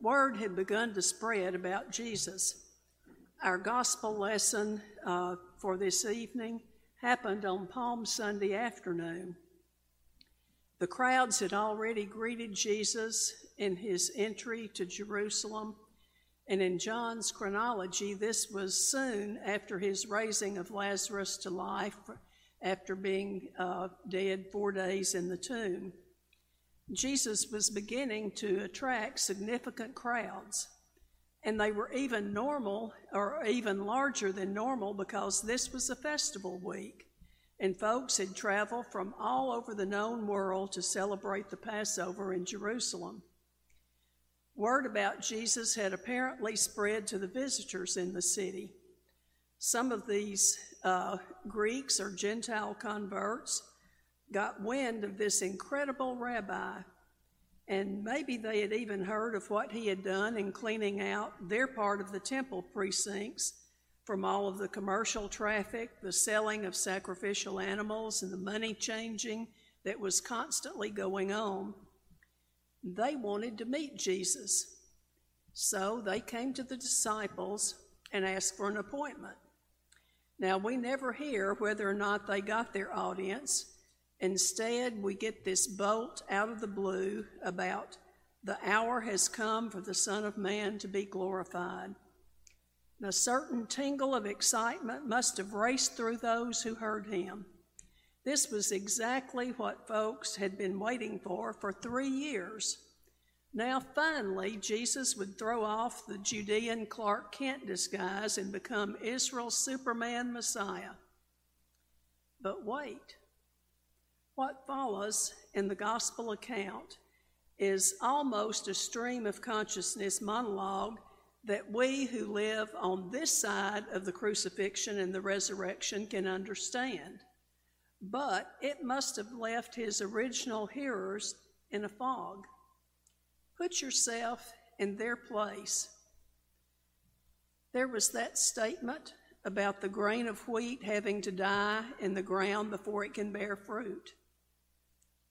word had begun to spread about Jesus. Our gospel lesson uh, for this evening happened on Palm Sunday afternoon. The crowds had already greeted Jesus in his entry to Jerusalem, and in John's chronology, this was soon after his raising of Lazarus to life after being uh, dead four days in the tomb. Jesus was beginning to attract significant crowds. And they were even normal or even larger than normal because this was a festival week. And folks had traveled from all over the known world to celebrate the Passover in Jerusalem. Word about Jesus had apparently spread to the visitors in the city. Some of these uh, Greeks or Gentile converts got wind of this incredible rabbi, and maybe they had even heard of what he had done in cleaning out their part of the temple precincts from all of the commercial traffic, the selling of sacrificial animals, and the money changing that was constantly going on. They wanted to meet Jesus. So they came to the disciples and asked for an appointment. Now, we never hear whether or not they got their audience. Instead, we get this bolt out of the blue about the hour has come for the Son of Man to be glorified. A certain tingle of excitement must have raced through those who heard him. This was exactly what folks had been waiting for for three years. Now, finally, Jesus would throw off the Judean Clark Kent disguise and become Israel's Superman Messiah. But wait, what follows in the gospel account is almost a stream of consciousness monologue that we who live on this side of the crucifixion and the resurrection can understand. But it must have left his original hearers in a fog. Put yourself in their place. There was that statement about the grain of wheat having to die in the ground before it can bear fruit.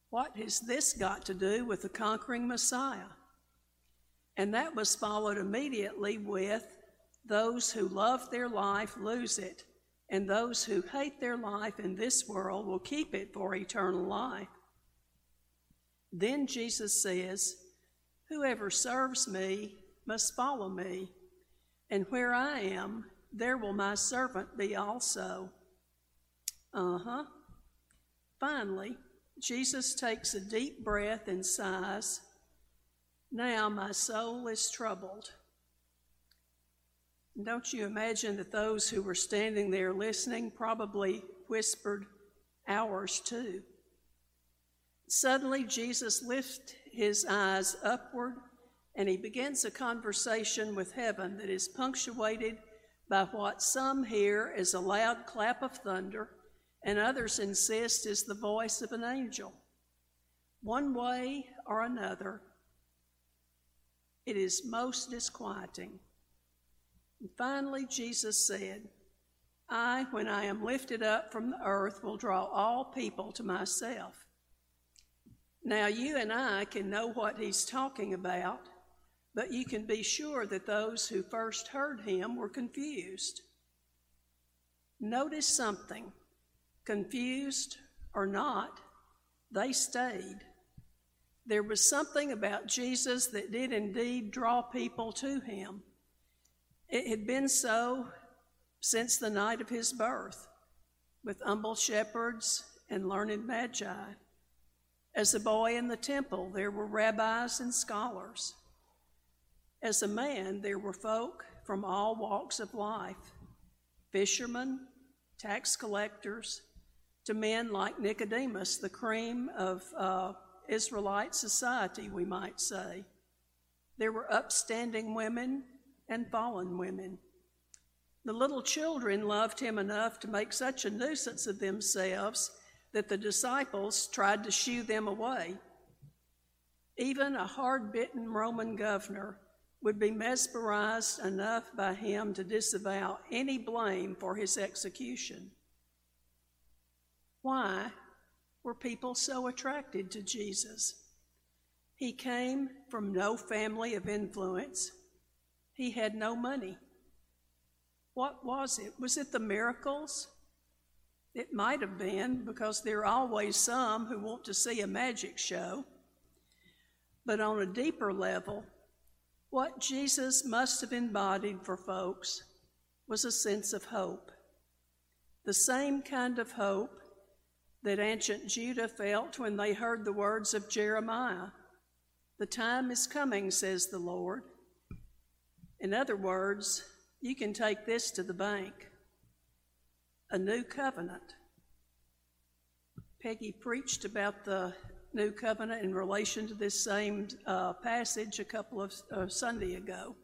What has this got to do with the conquering Messiah? And that was followed immediately with those who love their life lose it, and those who hate their life in this world will keep it for eternal life. Then Jesus says, Whoever serves me must follow me, and where I am, there will my servant be also. Uh huh. Finally, Jesus takes a deep breath and sighs, Now my soul is troubled. Don't you imagine that those who were standing there listening probably whispered, Ours too. Suddenly, Jesus lifts his eyes upward and he begins a conversation with heaven that is punctuated by what some hear as a loud clap of thunder and others insist is the voice of an angel. One way or another, it is most disquieting. And finally, Jesus said, I, when I am lifted up from the earth, will draw all people to myself. Now, you and I can know what he's talking about, but you can be sure that those who first heard him were confused. Notice something confused or not, they stayed. There was something about Jesus that did indeed draw people to him. It had been so since the night of his birth, with humble shepherds and learned magi. As a boy in the temple, there were rabbis and scholars. As a man, there were folk from all walks of life fishermen, tax collectors, to men like Nicodemus, the cream of uh, Israelite society, we might say. There were upstanding women and fallen women. The little children loved him enough to make such a nuisance of themselves that the disciples tried to shoo them away. Even a hard bitten Roman governor would be mesmerized enough by him to disavow any blame for his execution. Why were people so attracted to Jesus? He came from no family of influence. He had no money. What was it? Was it the miracles? It might have been, because there are always some who want to see a magic show. But on a deeper level, what Jesus must have embodied for folks was a sense of hope. The same kind of hope that ancient Judah felt when they heard the words of Jeremiah The time is coming, says the Lord. In other words, you can take this to the bank a new covenant. Peggy preached about the new covenant in relation to this same uh, passage a couple of uh, Sunday ago.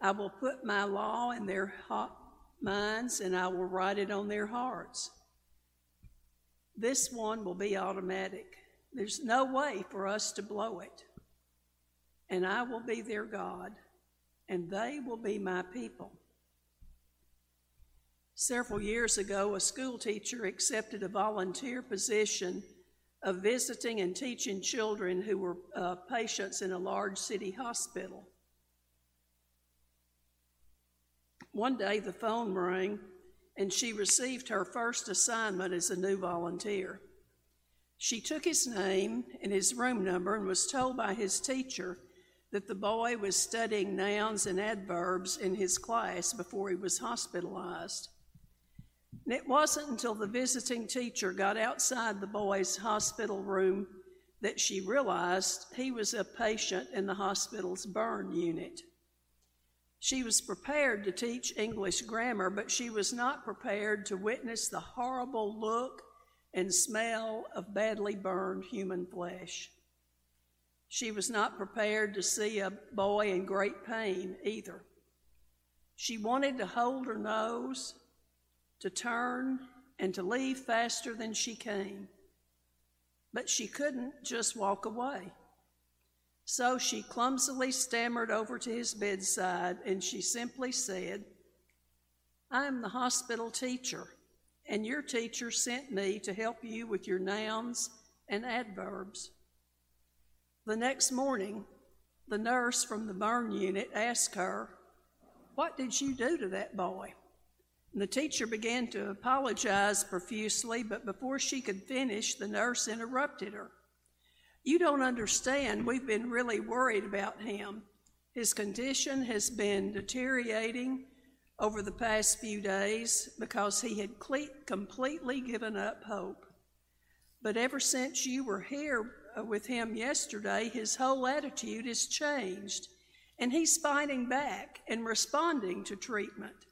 I will put my law in their minds and I will write it on their hearts. This one will be automatic. There's no way for us to blow it. And I will be their God, and they will be my people. Several years ago, a school teacher accepted a volunteer position of visiting and teaching children who were uh, patients in a large city hospital. One day the phone rang and she received her first assignment as a new volunteer. She took his name and his room number and was told by his teacher that the boy was studying nouns and adverbs in his class before he was hospitalized. And it wasn't until the visiting teacher got outside the boy's hospital room that she realized he was a patient in the hospital's burn unit. She was prepared to teach English grammar, but she was not prepared to witness the horrible look and smell of badly burned human flesh. She was not prepared to see a boy in great pain either. She wanted to hold her nose to turn and to leave faster than she came. But she couldn't just walk away. So she clumsily stammered over to his bedside and she simply said, I am the hospital teacher, and your teacher sent me to help you with your nouns and adverbs. The next morning, the nurse from the burn unit asked her, What did you do to that boy? And the teacher began to apologize profusely, but before she could finish, the nurse interrupted her. You don't understand. We've been really worried about him. His condition has been deteriorating over the past few days because he had cle- completely given up hope. But ever since you were here uh, with him yesterday, his whole attitude has changed, and he's fighting back and responding to treatment.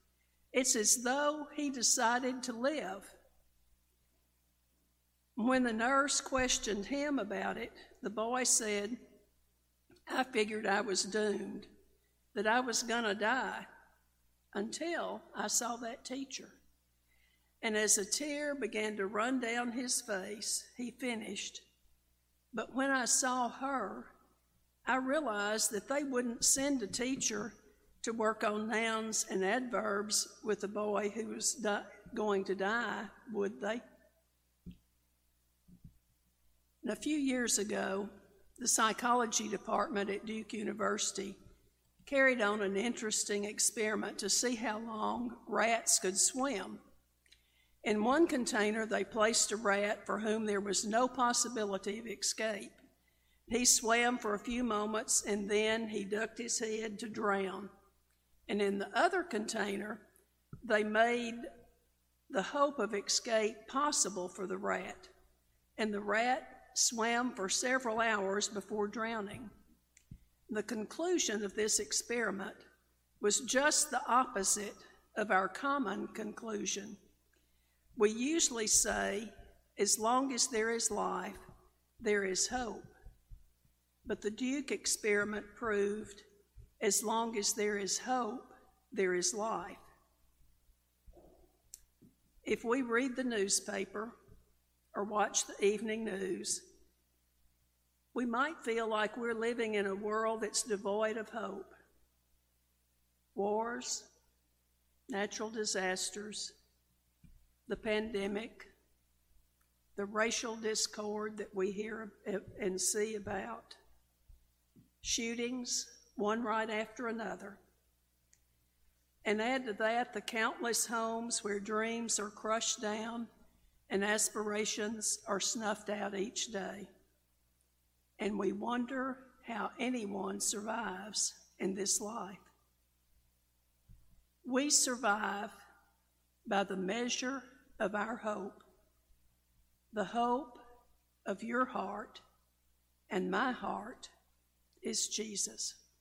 It's as though he decided to live. When the nurse questioned him about it, the boy said, I figured I was doomed, that I was going to die until I saw that teacher. And as a tear began to run down his face, he finished. But when I saw her, I realized that they wouldn't send a teacher to work on nouns and adverbs with a boy who was di- going to die, would they? And a few years ago, the psychology department at Duke University carried on an interesting experiment to see how long rats could swim. In one container, they placed a rat for whom there was no possibility of escape. He swam for a few moments and then he ducked his head to drown. And in the other container, they made the hope of escape possible for the rat. And the rat swam for several hours before drowning. The conclusion of this experiment was just the opposite of our common conclusion. We usually say, as long as there is life, there is hope. But the Duke experiment proved as long as there is hope, there is life. If we read the newspaper or watch the evening news, we might feel like we're living in a world that's devoid of hope. Wars, natural disasters, the pandemic, the racial discord that we hear and see about, shootings, one right after another. And add to that the countless homes where dreams are crushed down and aspirations are snuffed out each day. And we wonder how anyone survives in this life. We survive by the measure of our hope, the hope of your heart and my heart is Jesus.